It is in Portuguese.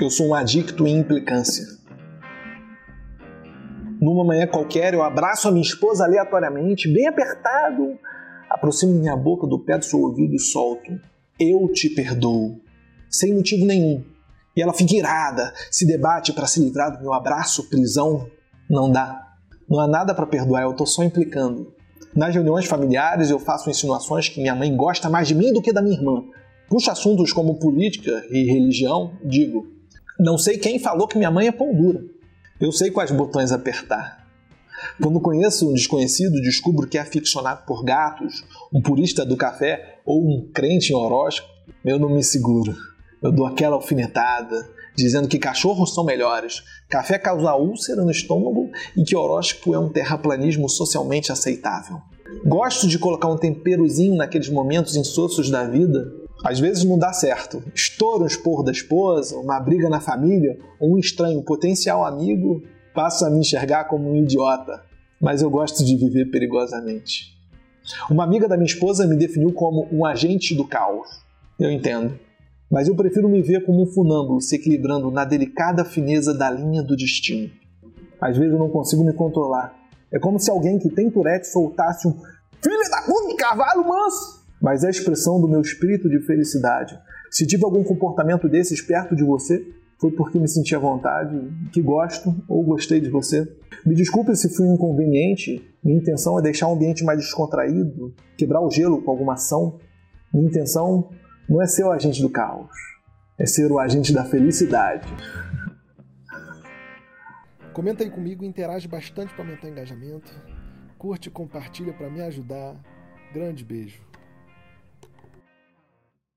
Eu sou um adicto em implicância. Numa manhã qualquer, eu abraço a minha esposa aleatoriamente, bem apertado, aproximo minha boca do pé do seu ouvido e solto. Eu te perdoo. Sem motivo nenhum. E ela fica irada, se debate para se livrar do meu abraço, prisão. Não dá. Não há nada para perdoar, eu estou só implicando. Nas reuniões familiares eu faço insinuações que minha mãe gosta mais de mim do que da minha irmã. Puxo assuntos como política e religião, digo, não sei quem falou que minha mãe é pão dura. Eu sei quais botões apertar. Quando conheço um desconhecido, descubro que é aficionado por gatos, um purista do café ou um crente em horóscopo, eu não me seguro. Eu dou aquela alfinetada, dizendo que cachorros são melhores, café causa úlcera no estômago e que horóscopo é um terraplanismo socialmente aceitável. Gosto de colocar um temperozinho naqueles momentos insossos da vida às vezes não dá certo. Estoura um esporro da esposa, uma briga na família, ou um estranho potencial amigo passa a me enxergar como um idiota. Mas eu gosto de viver perigosamente. Uma amiga da minha esposa me definiu como um agente do caos. Eu entendo. Mas eu prefiro me ver como um funâmbulo se equilibrando na delicada fineza da linha do destino. Às vezes eu não consigo me controlar. É como se alguém que tem Tourette soltasse um filho da puta cavalo manso mas é a expressão do meu espírito de felicidade. Se tive algum comportamento desses perto de você, foi porque me senti à vontade, que gosto ou gostei de você. Me desculpe se fui inconveniente, minha intenção é deixar o ambiente mais descontraído, quebrar o gelo com alguma ação. Minha intenção não é ser o agente do caos, é ser o agente da felicidade. Comenta aí comigo, interage bastante para aumentar o engajamento. Curte e compartilha para me ajudar. Grande beijo.